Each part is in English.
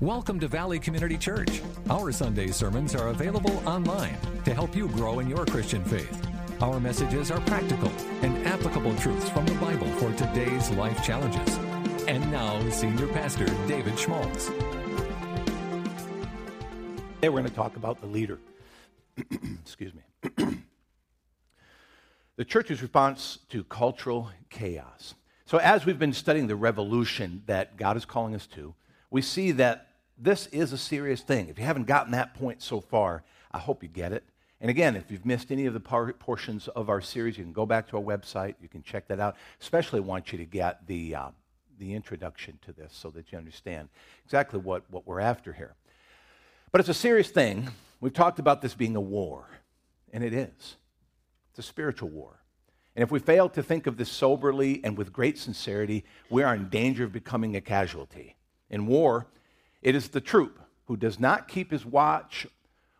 Welcome to Valley Community Church. Our Sunday sermons are available online to help you grow in your Christian faith. Our messages are practical and applicable truths from the Bible for today's life challenges. And now, Senior Pastor David Schmaltz. Today we're going to talk about the leader. Excuse me. the church's response to cultural chaos. So, as we've been studying the revolution that God is calling us to, we see that this is a serious thing. If you haven't gotten that point so far, I hope you get it. And again, if you've missed any of the portions of our series, you can go back to our website. You can check that out. Especially want you to get the, uh, the introduction to this so that you understand exactly what, what we're after here. But it's a serious thing. We've talked about this being a war, and it is. It's a spiritual war. And if we fail to think of this soberly and with great sincerity, we are in danger of becoming a casualty. In war, it is the troop who does not keep his watch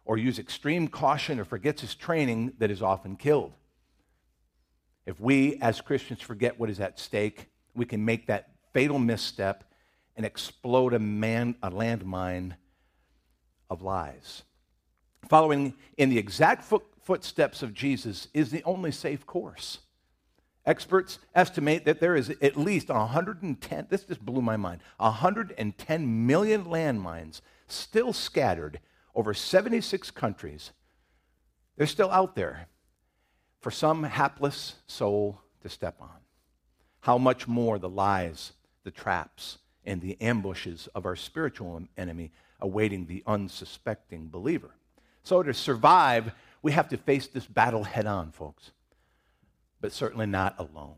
or use extreme caution or forgets his training that is often killed. If we as Christians forget what is at stake, we can make that fatal misstep and explode a, man, a landmine of lies. Following in the exact footsteps of Jesus is the only safe course. Experts estimate that there is at least 110, this just blew my mind, 110 million landmines still scattered over 76 countries. They're still out there for some hapless soul to step on. How much more the lies, the traps, and the ambushes of our spiritual enemy awaiting the unsuspecting believer. So, to survive, we have to face this battle head on, folks but certainly not alone.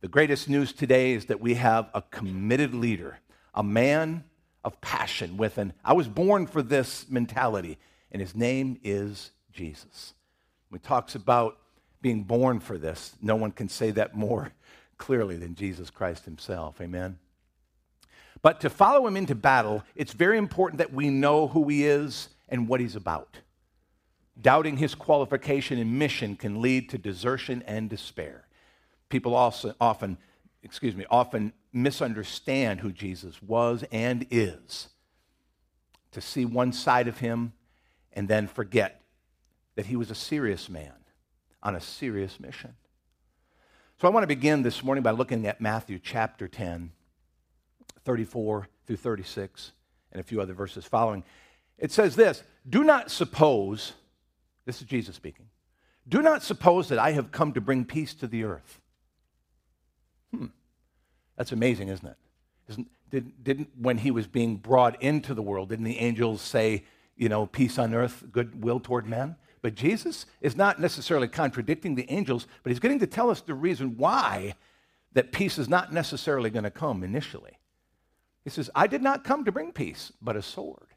The greatest news today is that we have a committed leader, a man of passion with an I was born for this mentality, and his name is Jesus. When he talks about being born for this, no one can say that more clearly than Jesus Christ himself. Amen. But to follow him into battle, it's very important that we know who he is and what he's about. Doubting his qualification and mission can lead to desertion and despair. People also often, excuse me, often misunderstand who Jesus was and is. To see one side of him and then forget that he was a serious man on a serious mission. So I want to begin this morning by looking at Matthew chapter 10, 34 through 36, and a few other verses following. It says this Do not suppose this is Jesus speaking. Do not suppose that I have come to bring peace to the earth. Hmm. That's amazing, isn't it? Isn't, did, didn't, when he was being brought into the world, didn't the angels say, you know, peace on earth, goodwill toward men? But Jesus is not necessarily contradicting the angels, but he's getting to tell us the reason why that peace is not necessarily going to come initially. He says, I did not come to bring peace, but a sword.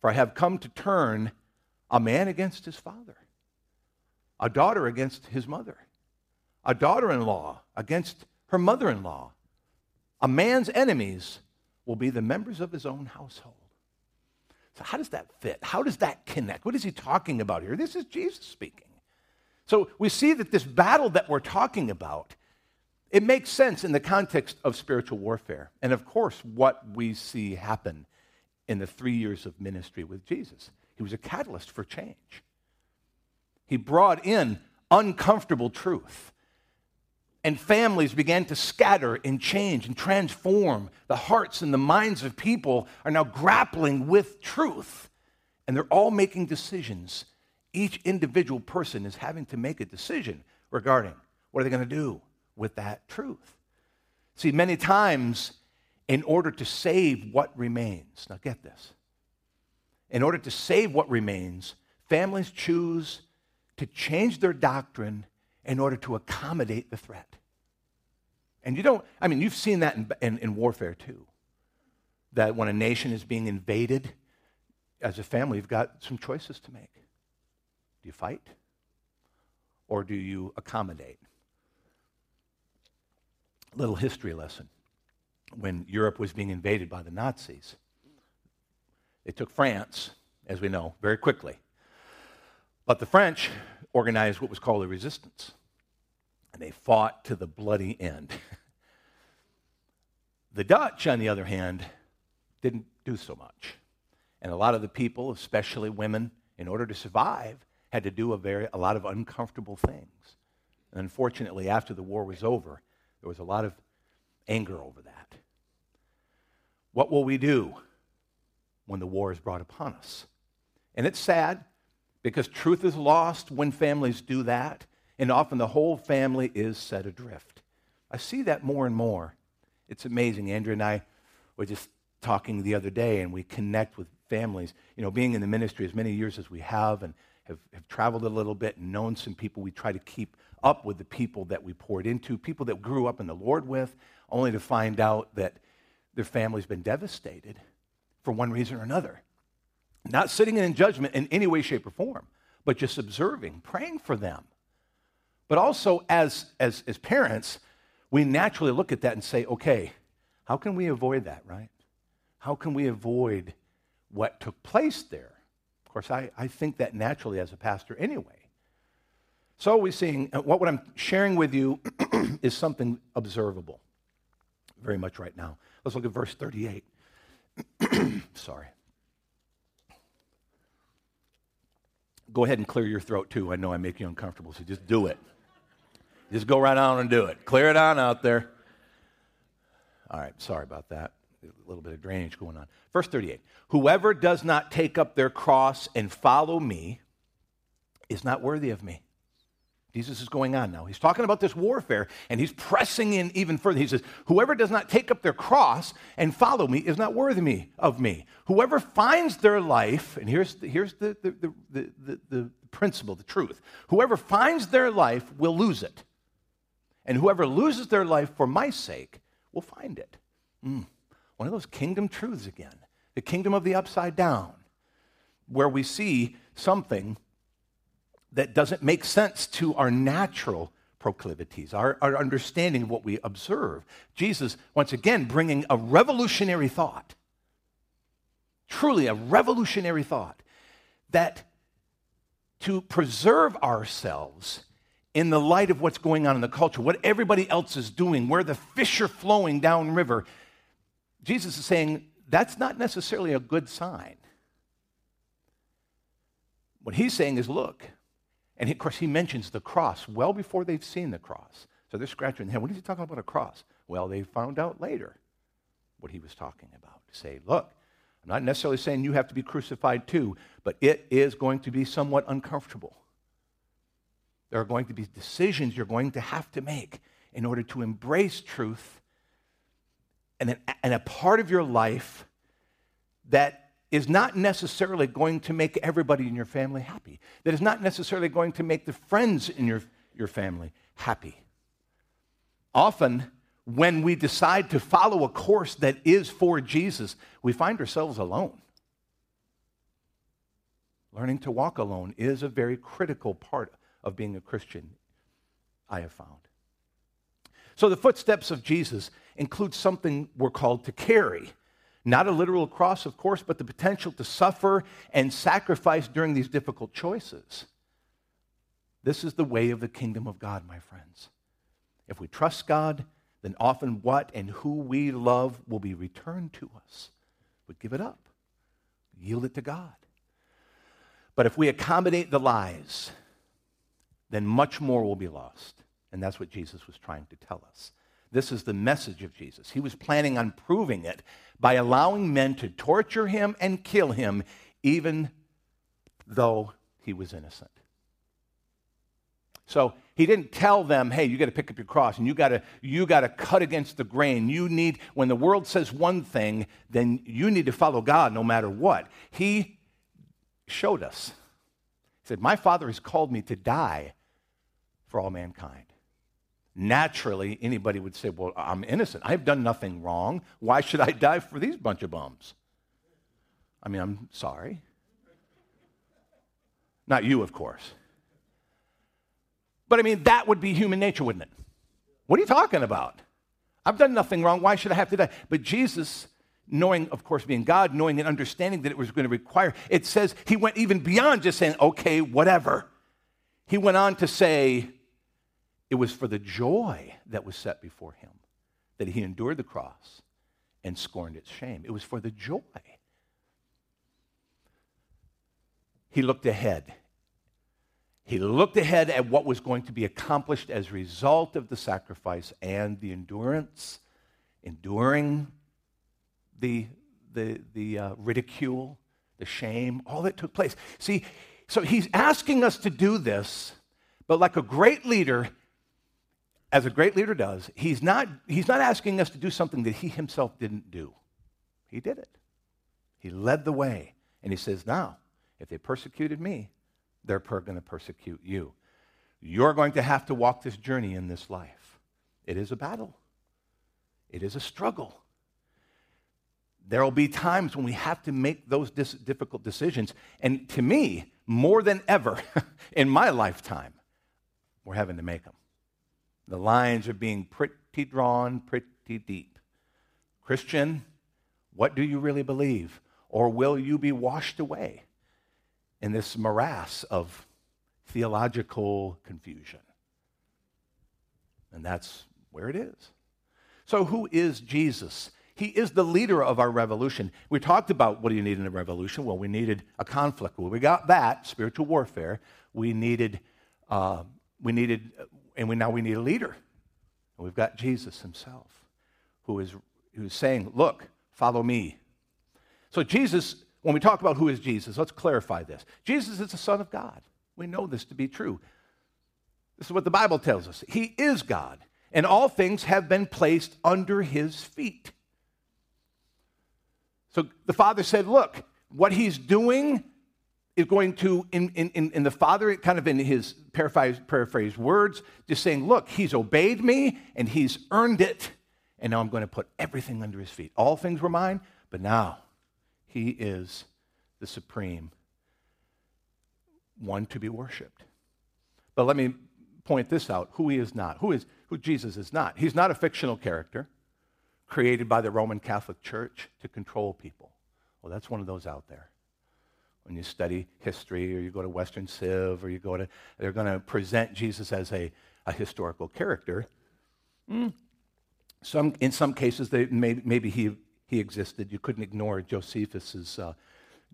For I have come to turn a man against his father, a daughter against his mother, a daughter in law against her mother in law. A man's enemies will be the members of his own household. So, how does that fit? How does that connect? What is he talking about here? This is Jesus speaking. So, we see that this battle that we're talking about, it makes sense in the context of spiritual warfare. And of course, what we see happen in the three years of ministry with Jesus. He was a catalyst for change. He brought in uncomfortable truth. And families began to scatter and change and transform. The hearts and the minds of people are now grappling with truth. And they're all making decisions. Each individual person is having to make a decision regarding what are they going to do with that truth. See, many times, in order to save what remains, now get this, in order to save what remains, families choose to change their doctrine in order to accommodate the threat. And you don't, I mean, you've seen that in, in, in, warfare too. That when a nation is being invaded, as a family, you've got some choices to make. Do you fight? Or do you accommodate? Little history lesson. When Europe was being invaded by the Nazis, they took France, as we know, very quickly. But the French organized what was called a resistance, and they fought to the bloody end. the Dutch, on the other hand, didn't do so much. And a lot of the people, especially women, in order to survive, had to do a, very, a lot of uncomfortable things. And unfortunately, after the war was over, there was a lot of anger over that. What will we do when the war is brought upon us? And it's sad because truth is lost when families do that, and often the whole family is set adrift. I see that more and more. It's amazing. Andrea and I were just talking the other day, and we connect with families. You know, being in the ministry as many years as we have, and have, have traveled a little bit and known some people, we try to keep up with the people that we poured into, people that grew up in the Lord with, only to find out that their family's been devastated for one reason or another. Not sitting in judgment in any way, shape, or form, but just observing, praying for them. But also, as, as, as parents, we naturally look at that and say, okay, how can we avoid that, right? How can we avoid what took place there? Of course, I, I think that naturally as a pastor anyway. So we're seeing uh, what, what I'm sharing with you is something observable very much right now. Let's look at verse 38. Sorry. Go ahead and clear your throat too. I know I make you uncomfortable, so just do it. Just go right on and do it. Clear it on out there. All right, sorry about that. A little bit of drainage going on. Verse 38 Whoever does not take up their cross and follow me is not worthy of me. Jesus is going on now. He's talking about this warfare and he's pressing in even further. He says, Whoever does not take up their cross and follow me is not worthy me, of me. Whoever finds their life, and here's, the, here's the, the, the, the, the principle, the truth whoever finds their life will lose it. And whoever loses their life for my sake will find it. Mm. One of those kingdom truths again the kingdom of the upside down, where we see something that doesn't make sense to our natural proclivities, our, our understanding of what we observe. Jesus, once again, bringing a revolutionary thought, truly a revolutionary thought, that to preserve ourselves in the light of what's going on in the culture, what everybody else is doing, where the fish are flowing downriver, Jesus is saying that's not necessarily a good sign. What he's saying is look, and of course, he mentions the cross well before they've seen the cross. So they're scratching their head. What is he talking about a cross? Well, they found out later what he was talking about. Say, look, I'm not necessarily saying you have to be crucified too, but it is going to be somewhat uncomfortable. There are going to be decisions you're going to have to make in order to embrace truth and, an, and a part of your life that is not necessarily going to make everybody in your family happy, that is not necessarily going to make the friends in your, your family happy. Often, when we decide to follow a course that is for Jesus, we find ourselves alone. Learning to walk alone is a very critical part of being a Christian, I have found. So, the footsteps of Jesus include something we're called to carry. Not a literal cross, of course, but the potential to suffer and sacrifice during these difficult choices. This is the way of the kingdom of God, my friends. If we trust God, then often what and who we love will be returned to us. We give it up, yield it to God. But if we accommodate the lies, then much more will be lost. And that's what Jesus was trying to tell us. This is the message of Jesus. He was planning on proving it by allowing men to torture him and kill him, even though he was innocent. So he didn't tell them, hey, you got to pick up your cross and you got to you got to cut against the grain. You need when the world says one thing, then you need to follow God no matter what. He showed us. He said, "My Father has called me to die for all mankind." Naturally anybody would say, Well, I'm innocent. I've done nothing wrong. Why should I die for these bunch of bums? I mean, I'm sorry. Not you, of course. But I mean, that would be human nature, wouldn't it? What are you talking about? I've done nothing wrong. Why should I have to die? But Jesus, knowing, of course, being God, knowing and understanding that it was going to require, it says he went even beyond just saying, okay, whatever. He went on to say, it was for the joy that was set before him that he endured the cross and scorned its shame. It was for the joy. He looked ahead. He looked ahead at what was going to be accomplished as a result of the sacrifice and the endurance, enduring the, the, the uh, ridicule, the shame, all that took place. See, so he's asking us to do this, but like a great leader, as a great leader does, he's not, he's not asking us to do something that he himself didn't do. He did it. He led the way. And he says, Now, if they persecuted me, they're per- going to persecute you. You're going to have to walk this journey in this life. It is a battle, it is a struggle. There will be times when we have to make those dis- difficult decisions. And to me, more than ever in my lifetime, we're having to make them. The lines are being pretty drawn, pretty deep. Christian, what do you really believe? Or will you be washed away in this morass of theological confusion? And that's where it is. So, who is Jesus? He is the leader of our revolution. We talked about what do you need in a revolution? Well, we needed a conflict. Well, we got that, spiritual warfare. We needed, uh, we needed and we, now we need a leader. And we've got Jesus himself who is, who is saying, Look, follow me. So, Jesus, when we talk about who is Jesus, let's clarify this. Jesus is the Son of God. We know this to be true. This is what the Bible tells us. He is God, and all things have been placed under his feet. So the Father said, Look, what he's doing is going to, in, in, in the Father, kind of in his paraphrase, words, just saying, Look, he's obeyed me and he's earned it, and now I'm going to put everything under his feet. All things were mine, but now he is the supreme one to be worshiped. But let me point this out who he is not, who, is, who Jesus is not. He's not a fictional character created by the Roman Catholic Church to control people. Well, that's one of those out there when you study history or you go to Western Civ or you go to, they're going to present Jesus as a, a historical character. Mm. Some, in some cases, they, maybe, maybe he, he existed. You couldn't ignore Josephus's uh,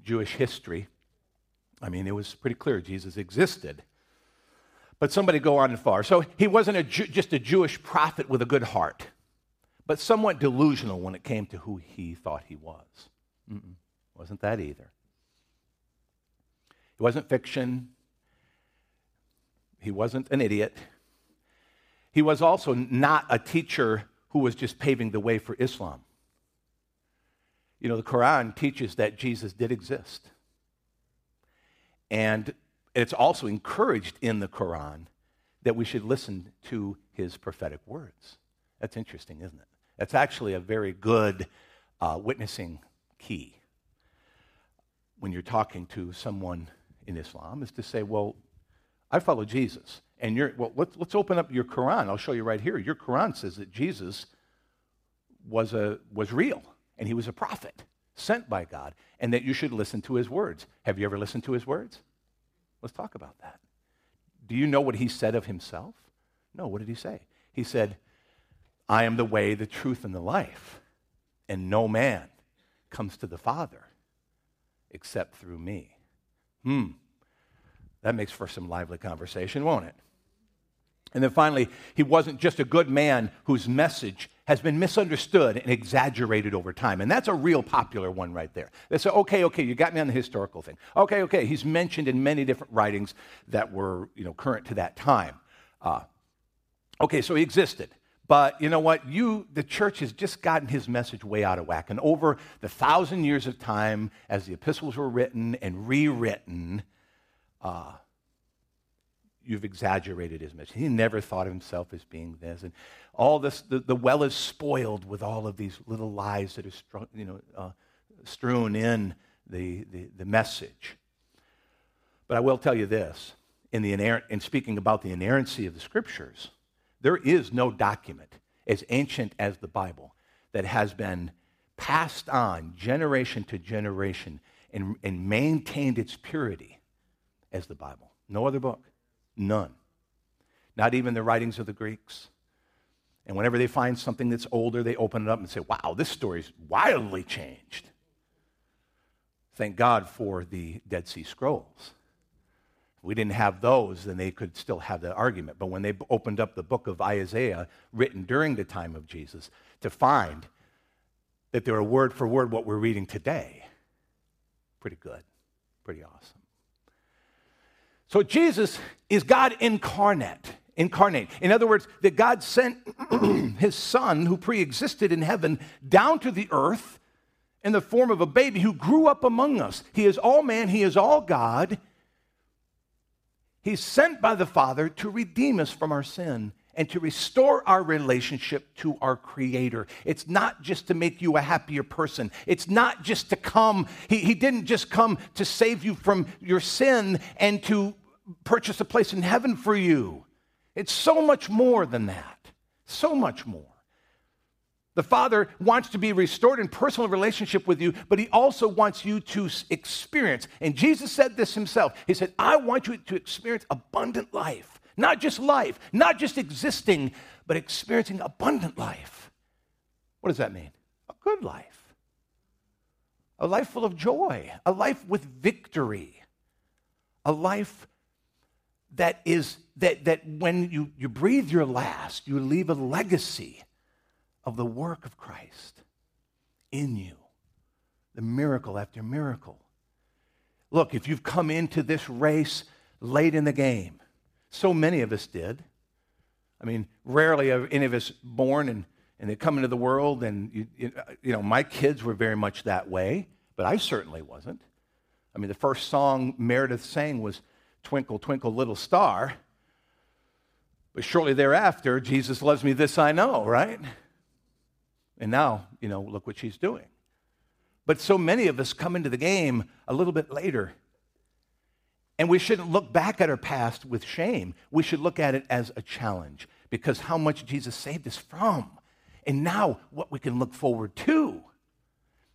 Jewish history. I mean, it was pretty clear Jesus existed. But somebody go on and far. So he wasn't a just a Jewish prophet with a good heart, but somewhat delusional when it came to who he thought he was. Mm-mm. Wasn't that either. He wasn't fiction. He wasn't an idiot. He was also not a teacher who was just paving the way for Islam. You know, the Quran teaches that Jesus did exist. And it's also encouraged in the Quran that we should listen to his prophetic words. That's interesting, isn't it? That's actually a very good uh, witnessing key when you're talking to someone in Islam is to say, well, I follow Jesus. And you're, well, let's, let's open up your Quran. I'll show you right here. Your Quran says that Jesus was, a, was real and he was a prophet sent by God and that you should listen to his words. Have you ever listened to his words? Let's talk about that. Do you know what he said of himself? No, what did he say? He said, I am the way, the truth, and the life, and no man comes to the Father except through me. Hmm. That makes for some lively conversation, won't it? And then finally, he wasn't just a good man whose message has been misunderstood and exaggerated over time. And that's a real popular one right there. They say, okay, okay, you got me on the historical thing. Okay, okay, he's mentioned in many different writings that were you know, current to that time. Uh, okay, so he existed. But you know what? You, the church has just gotten his message way out of whack. And over the thousand years of time, as the epistles were written and rewritten, uh, you've exaggerated his message. He never thought of himself as being this. And all this, the, the well is spoiled with all of these little lies that are you know, uh, strewn in the, the, the, message. But I will tell you this in, the inerrant, in speaking about the inerrancy of the scriptures, there is no document as ancient as the Bible that has been passed on generation to generation and, and maintained its purity as the Bible. No other book. None. Not even the writings of the Greeks. And whenever they find something that's older, they open it up and say, wow, this story's wildly changed. Thank God for the Dead Sea Scrolls. We didn't have those, then they could still have that argument. But when they opened up the book of Isaiah, written during the time of Jesus, to find that they were word for word what we're reading today, pretty good, pretty awesome. So Jesus is God incarnate incarnate. In other words, that God sent his son, who pre existed in heaven, down to the earth in the form of a baby who grew up among us. He is all man, he is all God. He's sent by the Father to redeem us from our sin and to restore our relationship to our Creator. It's not just to make you a happier person. It's not just to come, He, he didn't just come to save you from your sin and to purchase a place in heaven for you. It's so much more than that. So much more. The Father wants to be restored in personal relationship with you, but He also wants you to experience. And Jesus said this Himself He said, I want you to experience abundant life. Not just life, not just existing, but experiencing abundant life. What does that mean? A good life. A life full of joy, a life with victory, a life that is that, that when you, you breathe your last, you leave a legacy of the work of Christ in you, the miracle after miracle. Look, if you've come into this race late in the game, so many of us did. I mean, rarely are any of us born and, and they come into the world, and you, you, you know, my kids were very much that way, but I certainly wasn't. I mean, the first song Meredith sang was Twinkle, Twinkle, Little Star. But shortly thereafter, Jesus loves me, this I know, right? And now, you know, look what she's doing. But so many of us come into the game a little bit later. And we shouldn't look back at our past with shame. We should look at it as a challenge because how much Jesus saved us from. And now what we can look forward to.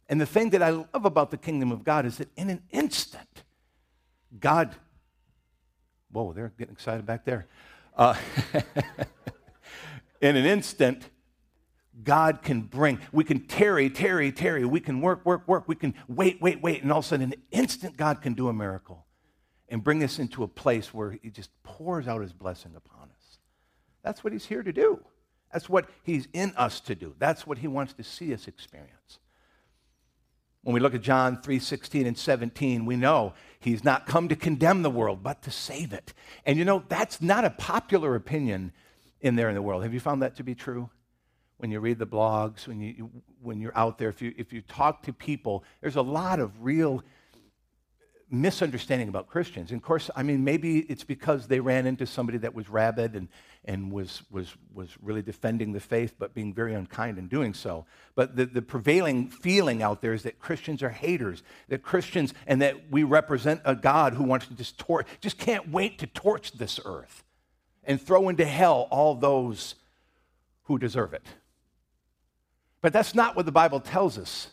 And the thing that I love about the kingdom of God is that in an instant, God, whoa, they're getting excited back there. Uh, in an instant, God can bring, we can tarry, tarry, tarry. We can work, work, work. We can wait, wait, wait. And all of a sudden, in an instant, God can do a miracle and bring us into a place where He just pours out His blessing upon us. That's what He's here to do. That's what He's in us to do. That's what He wants to see us experience. When we look at John 3 16 and 17, we know he's not come to condemn the world, but to save it. And you know, that's not a popular opinion in there in the world. Have you found that to be true? When you read the blogs, when, you, when you're out there, if you, if you talk to people, there's a lot of real misunderstanding about Christians. And of course, I mean, maybe it's because they ran into somebody that was rabid and, and was, was, was really defending the faith, but being very unkind in doing so. But the, the prevailing feeling out there is that Christians are haters, that Christians, and that we represent a God who wants to just torch, just can't wait to torch this earth and throw into hell all those who deserve it. But that's not what the Bible tells us.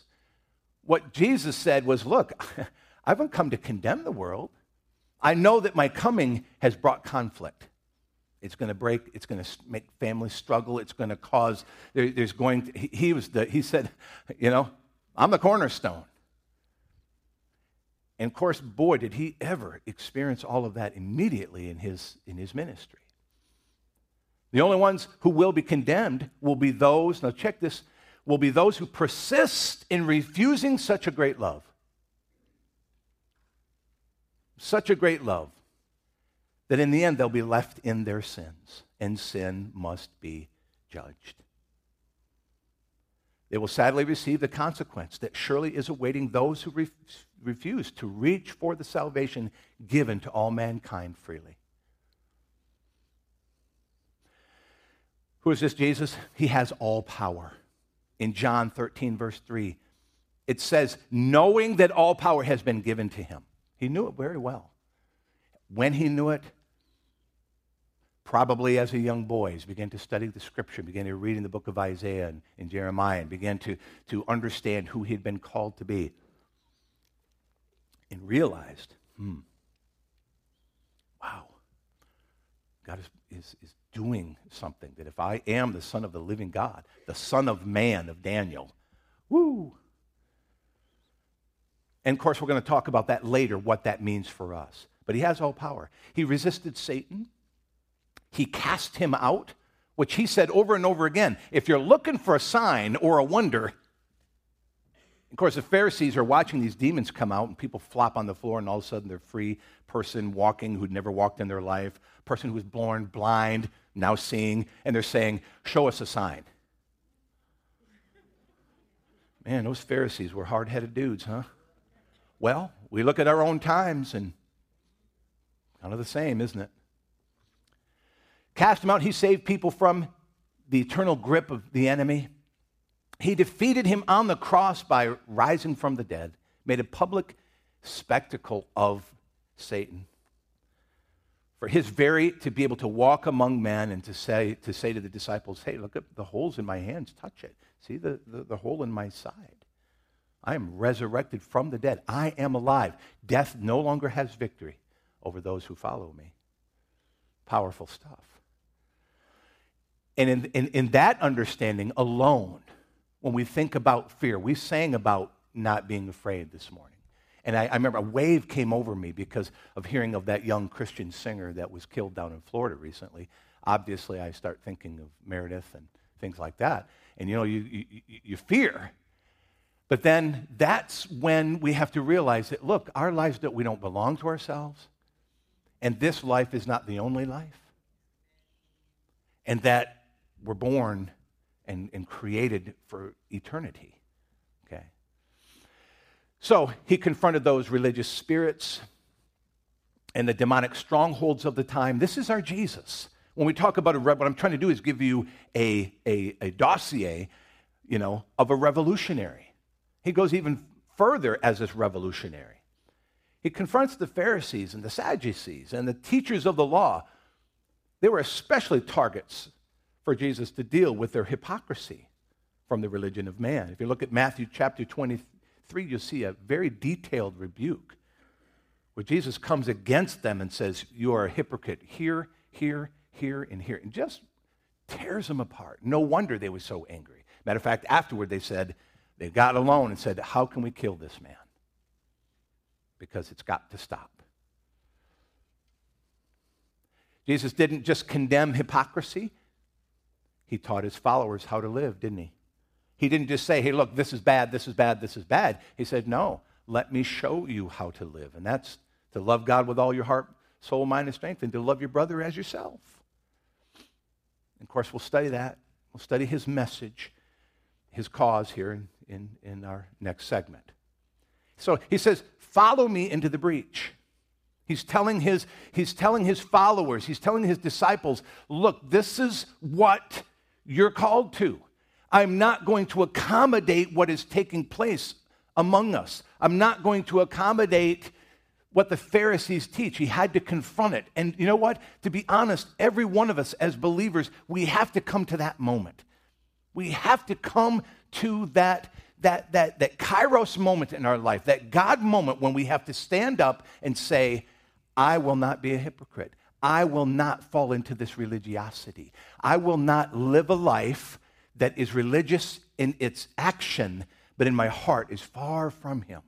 What Jesus said was, look, I haven't come to condemn the world. I know that my coming has brought conflict. It's going to break, it's going to make families struggle, it's going to cause, there, there's going to, he, he, was the, he said, you know, I'm the cornerstone. And of course, boy, did he ever experience all of that immediately in his, in his ministry. The only ones who will be condemned will be those, now check this, will be those who persist in refusing such a great love such a great love that in the end they'll be left in their sins, and sin must be judged. They will sadly receive the consequence that surely is awaiting those who re- refuse to reach for the salvation given to all mankind freely. Who is this Jesus? He has all power. In John 13, verse 3, it says, knowing that all power has been given to him. He knew it very well. When he knew it, probably as a young boy, he began to study the scripture, began to read in the book of Isaiah and, and Jeremiah, and began to, to understand who he had been called to be. And realized, hmm, wow, God is, is, is doing something. That if I am the Son of the living God, the Son of Man of Daniel, woo. And of course, we're going to talk about that later, what that means for us. But he has all power. He resisted Satan, he cast him out, which he said over and over again if you're looking for a sign or a wonder, of course, the Pharisees are watching these demons come out, and people flop on the floor, and all of a sudden they're free person walking who'd never walked in their life, person who was born blind, now seeing, and they're saying, Show us a sign. Man, those Pharisees were hard headed dudes, huh? Well, we look at our own times and kind of the same, isn't it? Cast him out, he saved people from the eternal grip of the enemy. He defeated him on the cross by rising from the dead, made a public spectacle of Satan. For his very to be able to walk among men and to say to say to the disciples, hey, look at the holes in my hands, touch it. See the, the, the hole in my side. I am resurrected from the dead. I am alive. Death no longer has victory over those who follow me. Powerful stuff. And in, in, in that understanding alone, when we think about fear. We sang about not being afraid this morning. And I, I, remember a wave came over me because of hearing of that young Christian singer that was killed down in Florida recently. Obviously, I start thinking of Meredith and things like that. And you know, you, you, you fear. But then that's when we have to realize that, look, our lives, don't, we don't belong to ourselves. And this life is not the only life. And that we're born and, and created for eternity. So he confronted those religious spirits and the demonic strongholds of the time. This is our Jesus. When we talk about a what I'm trying to do is give you a, a, a dossier, you know, of a revolutionary. He goes even further as this revolutionary. He confronts the Pharisees and the Sadducees and the teachers of the law. They were especially targets for Jesus to deal with their hypocrisy from the religion of man. If you look at Matthew chapter 23, you'll see a very detailed rebuke where Jesus comes against them and says, You are a hypocrite here, here, here, and here, and just tears them apart. No wonder they were so angry. Matter of fact, afterward they said, they got alone and said, How can we kill this man? Because it's got to stop. Jesus didn't just condemn hypocrisy, he taught his followers how to live, didn't he? He didn't just say, hey, look, this is bad, this is bad, this is bad. He said, no, let me show you how to live. And that's to love God with all your heart, soul, mind, and strength, and to love your brother as yourself. And of course, we'll study that. We'll study his message, his cause here in, in, in our next segment. So he says, follow me into the breach. He's telling his, he's telling his followers, he's telling his disciples, look, this is what you're called to. I'm not going to accommodate what is taking place among us. I'm not going to accommodate what the Pharisees teach. He had to confront it. And you know what? To be honest, every one of us as believers, we have to come to that moment. We have to come to that, that, that, that kairos moment in our life, that God moment when we have to stand up and say, I will not be a hypocrite. I will not fall into this religiosity. I will not live a life that is religious in its action, but in my heart is far from Him.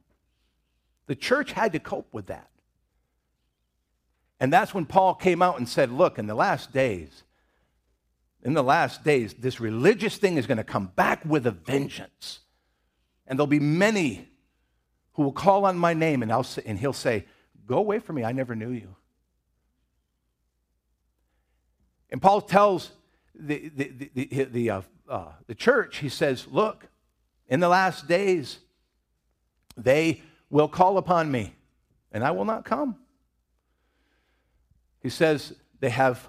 The church had to cope with that. And that's when Paul came out and said, Look, in the last days, in the last days, this religious thing is going to come back with a vengeance. And there'll be many who will call on my name, and, I'll say, and he'll say, Go away from me, I never knew you. And Paul tells the, the, the, the, uh, uh, the church, he says, Look, in the last days, they will call upon me, and I will not come. He says they have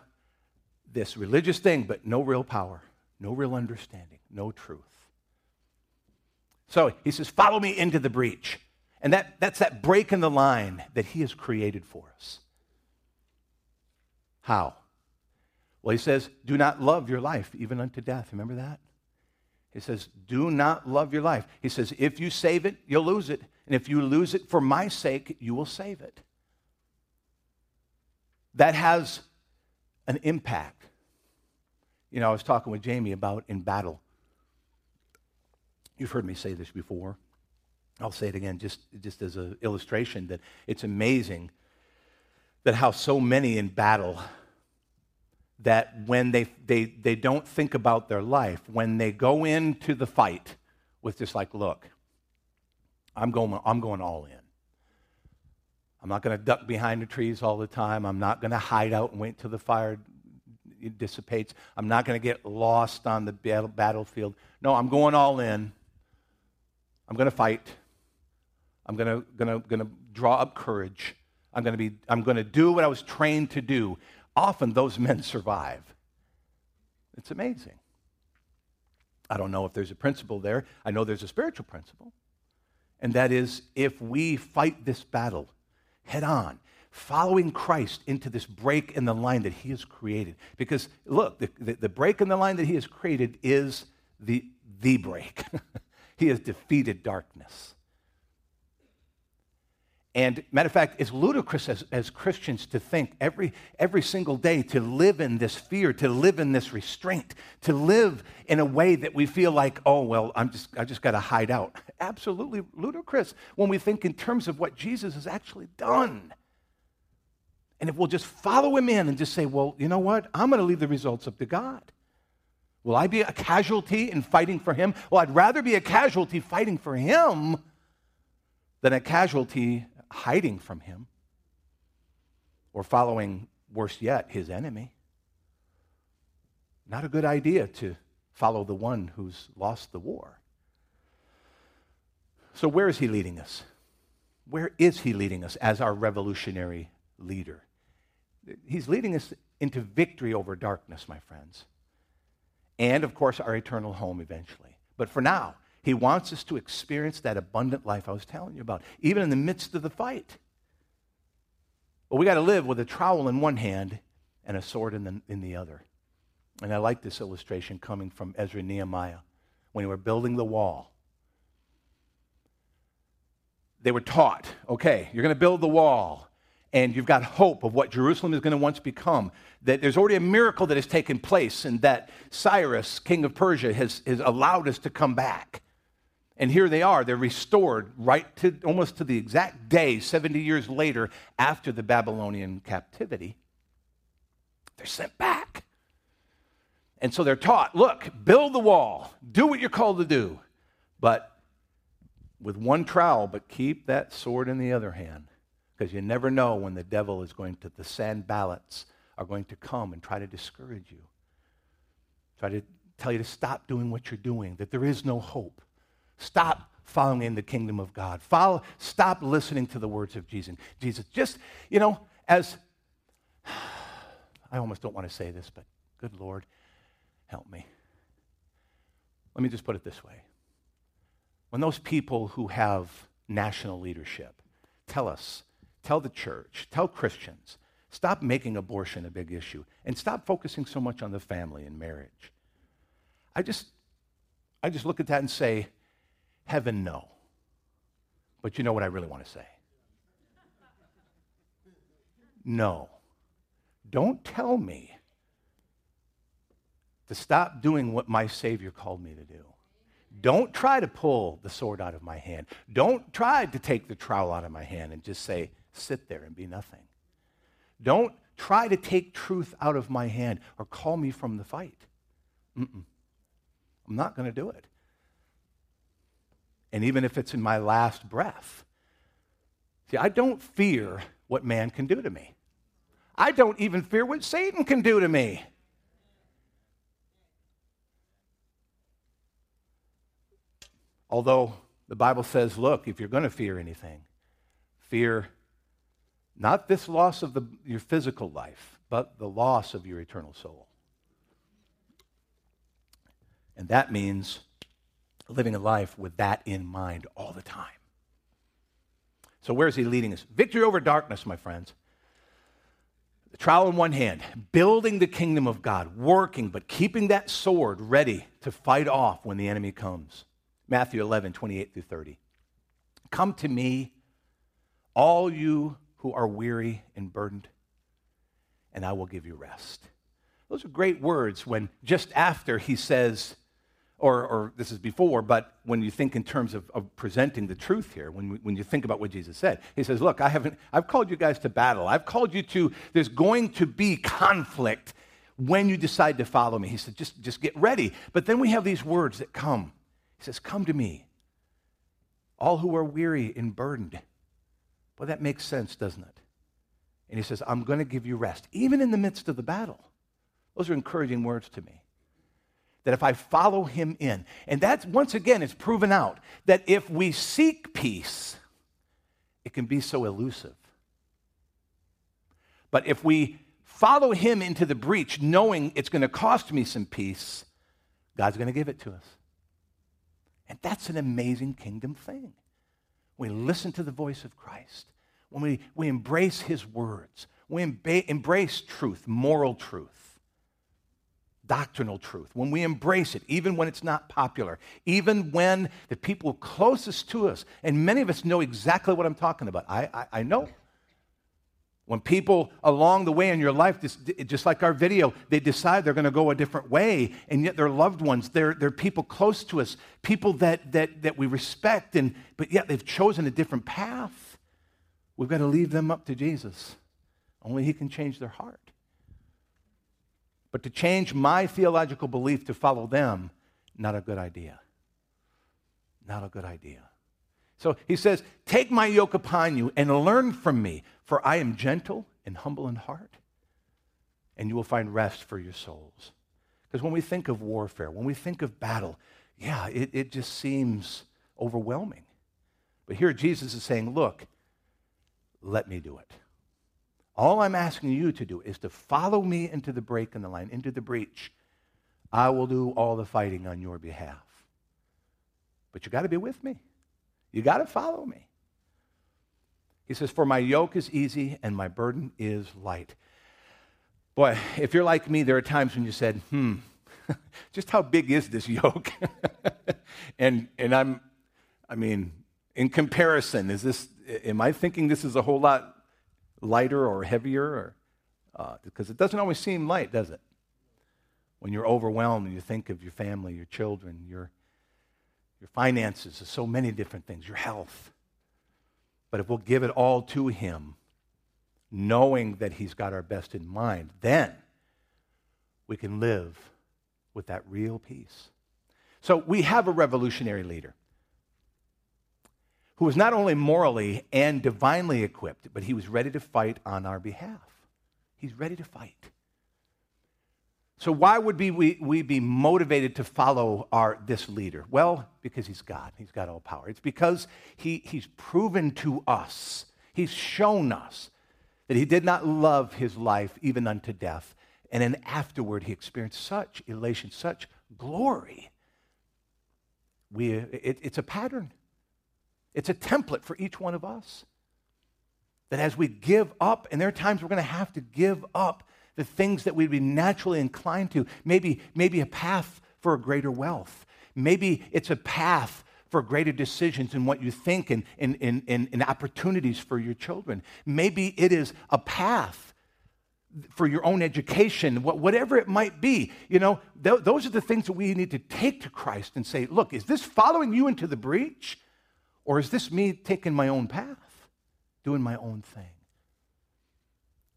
this religious thing, but no real power, no real understanding, no truth. So he says, Follow me into the breach. And that, that's that break in the line that he has created for us. How? Well, he says, do not love your life even unto death. Remember that? He says, do not love your life. He says, if you save it, you'll lose it. And if you lose it for my sake, you will save it. That has an impact. You know, I was talking with Jamie about in battle. You've heard me say this before. I'll say it again just, just as an illustration that it's amazing that how so many in battle that when they, they, they don't think about their life, when they go into the fight with just like, look, I'm going, I'm going all in. I'm not going to duck behind the trees all the time. I'm not going to hide out and wait till the fire dissipates. I'm not going to get lost on the battle, battlefield. No, I'm going all in. I'm going to fight. I'm going to, going to, going to draw up courage. I'm going to be, I'm going to do what I was trained to do. Often those men survive. It's amazing. I don't know if there's a principle there. I know there's a spiritual principle. And that is if we fight this battle head on, following Christ into this break in the line that he has created. Because look, the, the, the break in the line that he has created is the, the break. he has defeated darkness. And matter of fact, it's ludicrous as, as Christians to think every, every single day to live in this fear, to live in this restraint, to live in a way that we feel like, oh, well, I'm just, I just got to hide out. Absolutely ludicrous when we think in terms of what Jesus has actually done. And if we'll just follow him in and just say, well, you know what? I'm going to leave the results up to God. Will I be a casualty in fighting for him? Well, I'd rather be a casualty fighting for him than a casualty hiding from him or following, worse yet, his enemy. Not a good idea to follow the one who's lost the war. So, where is he leading us? Where is he leading us as our revolutionary leader? He's leading us into victory over darkness, my friends. And, of course, our eternal home eventually. But for now, he wants us to experience that abundant life I was telling you about, even in the midst of the fight. But we got to live with a trowel in one hand and a sword in the, in the other. And I like this illustration coming from Ezra Nehemiah when they were building the wall. They were taught, okay, you're going to build the wall and you've got hope of what Jerusalem is going to once become. That there's already a miracle that has taken place, and that Cyrus, king of Persia, has, has allowed us to come back. And here they are. They're restored right to almost to the exact day, 70 years later, after the Babylonian captivity. They're sent back. And so they're taught look, build the wall, do what you're called to do, but with one trowel, but keep that sword in the other hand. Because you never know when the devil is going to, the Sanballats are going to come and try to discourage you, try to tell you to stop doing what you're doing, that there is no hope. Stop following in the kingdom of God. Follow, stop listening to the words of Jesus. Jesus, just, you know, as I almost don't want to say this, but good Lord, help me. Let me just put it this way. When those people who have national leadership tell us, tell the church, tell Christians, stop making abortion a big issue and stop focusing so much on the family and marriage. I just I just look at that and say, Heaven, no. But you know what I really want to say? No. Don't tell me to stop doing what my Savior called me to do. Don't try to pull the sword out of my hand. Don't try to take the trowel out of my hand and just say, sit there and be nothing. Don't try to take truth out of my hand or call me from the fight. Mm-mm. I'm not going to do it and even if it's in my last breath. See, I don't fear what man can do to me. I don't even fear what Satan can do to me. Although the Bible says, look, if you're going to fear anything, fear not this loss of the, your physical life, but the loss of your eternal soul. And that means living a life with that in mind all the time. So, where is he leading us? Victory over darkness, my friends. The trowel in one hand, building the kingdom of God, working, but keeping that sword ready to fight off when the enemy comes. Matthew 11, 28 through 30. Come to me, all you who are weary and burdened, and I will give you rest. Those are great words when just after he says, or, or this is before, but when you think in terms of, of presenting the truth here, when, when you think about what Jesus said, he says, Look, I haven't, I've called you guys to battle. I've called you to, there's going to be conflict when you decide to follow me. He said, just, just get ready. But then we have these words that come. He says, Come to me, all who are weary and burdened. Well, that makes sense, doesn't it? And he says, I'm going to give you rest, even in the midst of the battle. Those are encouraging words to me that if I follow him in, and that's once again, it's proven out that if we seek peace, it can be so elusive. But if we follow him into the breach, knowing it's going to cost me some peace, God's going to give it to us. And that's an amazing kingdom thing. We listen to the voice of Christ, when we, we embrace his words, we embrace truth, moral truth doctrinal truth, when we embrace it, even when it's not popular, even when the people closest to us, and many of us know exactly what I'm talking about. I, I, I know. When people along the way in your life, just, just like our video, they decide they're going to go a different way, and yet they're loved ones, they're, they're people close to us, people that, that, that we respect, and, but yet they've chosen a different path. We've got to leave them up to Jesus. Only He can change their heart. But to change my theological belief to follow them, not a good idea. Not a good idea. So he says, Take my yoke upon you and learn from me, for I am gentle and humble in heart, and you will find rest for your souls. Because when we think of warfare, when we think of battle, yeah, it, it just seems overwhelming. But here Jesus is saying, Look, let me do it. All I'm asking you to do is to follow me into the break in the line, into the breach. I will do all the fighting on your behalf. But you got to be with me. You got to follow me. He says, For my yoke is easy and my burden is light. Boy, if you're like me, there are times when you said, hmm, just how big is this yoke? and, and I'm, I mean, in comparison, is this, am I thinking this is a whole lot lighter or heavier? Or, uh, because it doesn't always seem light, does it? When you're overwhelmed and you think of your family, your children, your, your finances, so many different things, your health. But if we'll give it all to Him, knowing that He's got our best in mind, then we can live with that real peace. So we have a revolutionary leader who was not only morally and divinely equipped, but he was ready to fight on our behalf. He's ready to fight. So, why would we, we, we be motivated to follow our, this leader? Well, because he's God. He's got all power. It's because he, he's proven to us, he's shown us that he did not love his life even unto death. And then afterward, he experienced such elation, such glory. We, it, it's a pattern. It's a template for each one of us. That as we give up, and there are times we're going to have to give up the things that we'd be naturally inclined to, maybe, maybe a path for a greater wealth. Maybe it's a path for greater decisions in what you think and, and, and, and, opportunities for your children. Maybe it is a path for your own education, whatever it might be. You know, th- those are the things that we need to take to Christ and say, look, is this following you into the breach? Or is this me taking my own path, doing my own thing?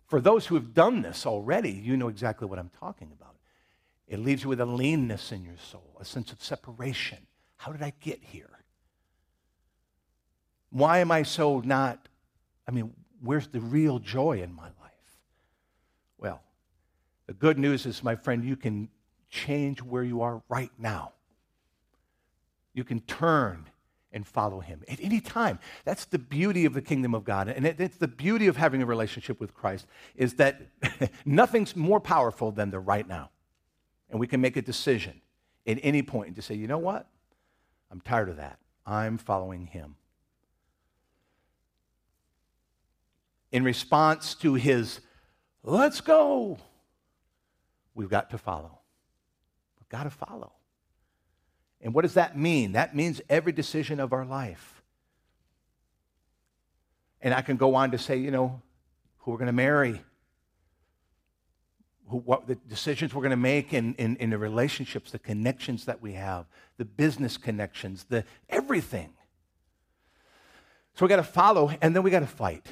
For those who have done this already, you know exactly what I'm talking about. It leaves you with a leanness in your soul, a sense of separation. How did I get here? Why am I so not? I mean, where's the real joy in my life? Well, the good news is, my friend, you can change where you are right now. You can turn and follow him at any time. That's the beauty of the kingdom of God. And it, it's the beauty of having a relationship with Christ is that nothing's more powerful than the right now. And we can make a decision at any point to say, you know what? I'm tired of that. I'm following him. In response to his, let's go, we've got to follow. We've got to follow. And what does that mean? That means every decision of our life. And I can go on to say, you know, who we're going to marry, who, what the decisions we're going to make in, in, in the relationships, the connections that we have, the business connections, the everything. So we got to follow, and then we got to fight.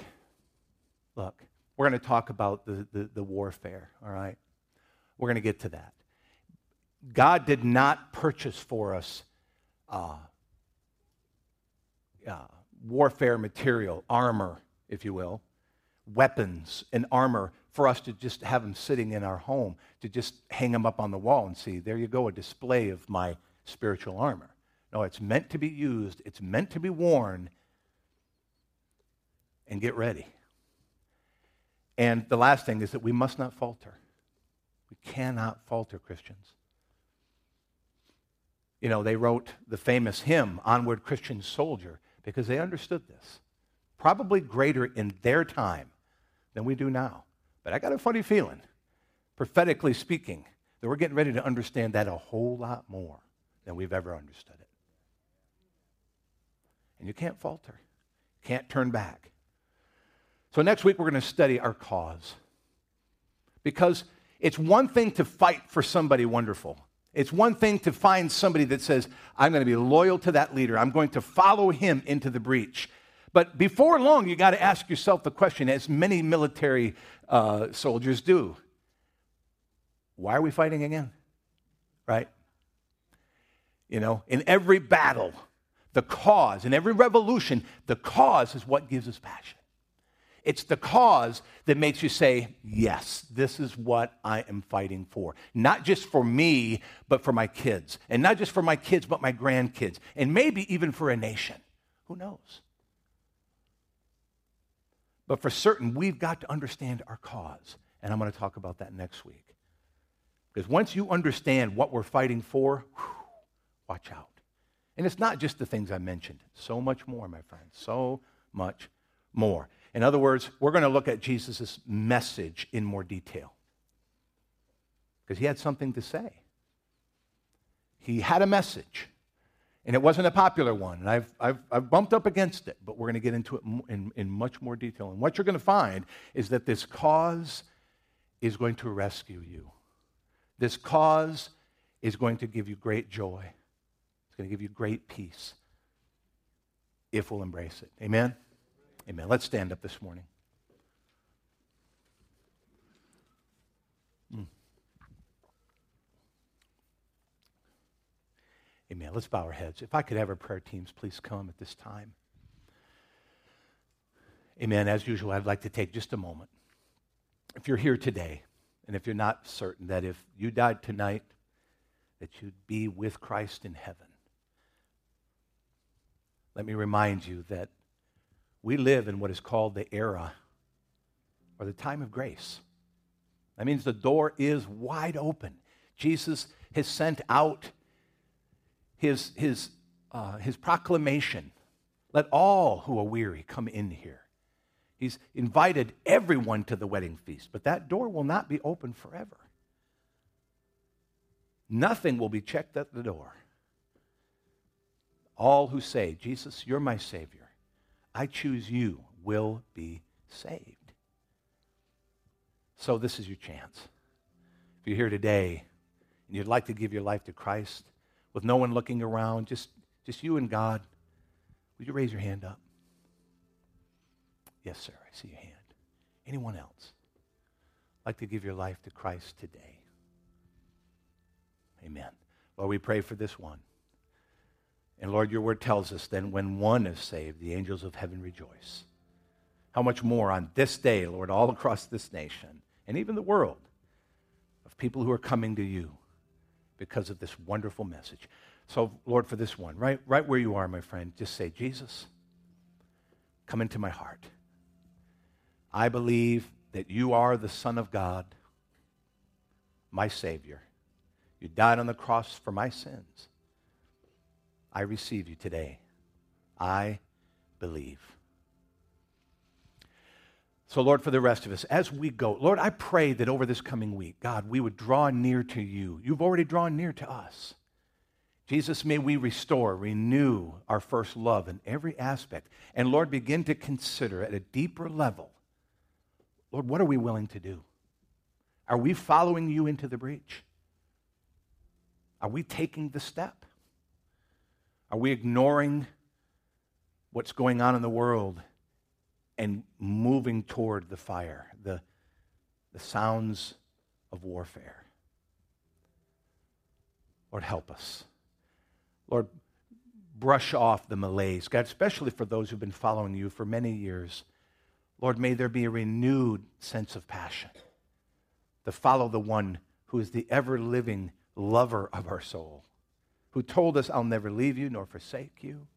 Look, we're going to talk about the, the, the warfare, all right? We're going to get to that. God did not purchase for us uh, uh, warfare material, armor, if you will, weapons and armor for us to just have them sitting in our home, to just hang them up on the wall and see, there you go, a display of my spiritual armor. No, it's meant to be used, it's meant to be worn, and get ready. And the last thing is that we must not falter. We cannot falter, Christians. You know, they wrote the famous hymn, Onward Christian Soldier, because they understood this. Probably greater in their time than we do now. But I got a funny feeling, prophetically speaking, that we're getting ready to understand that a whole lot more than we've ever understood it. And you can't falter, can't turn back. So next week we're going to study our cause. Because it's one thing to fight for somebody wonderful. It's one thing to find somebody that says, I'm going to be loyal to that leader. I'm going to follow him into the breach. But before long, you got to ask yourself the question, as many military uh, soldiers do why are we fighting again? Right? You know, in every battle, the cause, in every revolution, the cause is what gives us passion. It's the cause that makes you say, Yes, this is what I am fighting for. Not just for me, but for my kids. And not just for my kids, but my grandkids. And maybe even for a nation. Who knows? But for certain, we've got to understand our cause. And I'm going to talk about that next week. Because once you understand what we're fighting for, whew, watch out. And it's not just the things I mentioned, so much more, my friends. So much more. In other words, we're going to look at Jesus' message in more detail because he had something to say. He had a message, and it wasn't a popular one. And I've, I've, I've bumped up against it, but we're going to get into it in, in much more detail. And what you're going to find is that this cause is going to rescue you. This cause is going to give you great joy, it's going to give you great peace if we'll embrace it. Amen? Amen. Let's stand up this morning. Mm. Amen. Let's bow our heads. If I could have our prayer teams please come at this time. Amen. As usual, I'd like to take just a moment. If you're here today, and if you're not certain that if you died tonight, that you'd be with Christ in heaven, let me remind you that we live in what is called the era or the time of grace. That means the door is wide open. Jesus has sent out his, his, uh, his proclamation let all who are weary come in here. He's invited everyone to the wedding feast, but that door will not be open forever. Nothing will be checked at the door. All who say, Jesus, you're my Savior I choose you, will be saved. So, this is your chance. If you're here today and you'd like to give your life to Christ with no one looking around, just, just you and God, would you raise your hand up? Yes, sir, I see your hand. Anyone else like to give your life to Christ today? Amen. Lord, we pray for this one. And Lord, your word tells us then when one is saved, the angels of heaven rejoice. How much more on this day, Lord, all across this nation and even the world of people who are coming to you because of this wonderful message. So, Lord, for this one, right, right where you are, my friend, just say, Jesus, come into my heart. I believe that you are the Son of God, my Savior. You died on the cross for my sins. I receive you today. I believe. So, Lord, for the rest of us, as we go, Lord, I pray that over this coming week, God, we would draw near to you. You've already drawn near to us. Jesus, may we restore, renew our first love in every aspect. And Lord, begin to consider at a deeper level, Lord, what are we willing to do? Are we following you into the breach? Are we taking the step? Are we ignoring what's going on in the world and moving toward the fire, the, the sounds of warfare? Lord, help us. Lord, brush off the malaise. God, especially for those who've been following you for many years. Lord, may there be a renewed sense of passion to follow the one who is the ever living lover of our soul, who told us, I'll never leave you nor forsake you.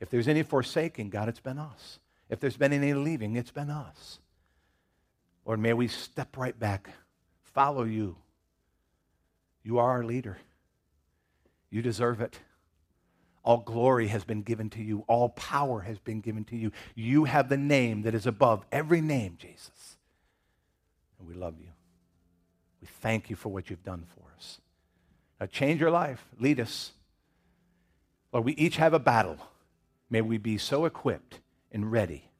If there's any forsaking, God, it's been us. If there's been any leaving, it's been us. Lord, may we step right back, follow you. You are our leader. You deserve it. All glory has been given to you. All power has been given to you. You have the name that is above every name, Jesus. And we love you. We thank you for what you've done for us. Now, change your life. Lead us. Lord, we each have a battle. May we be so equipped and ready.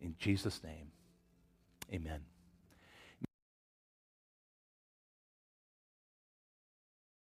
In Jesus' name, amen.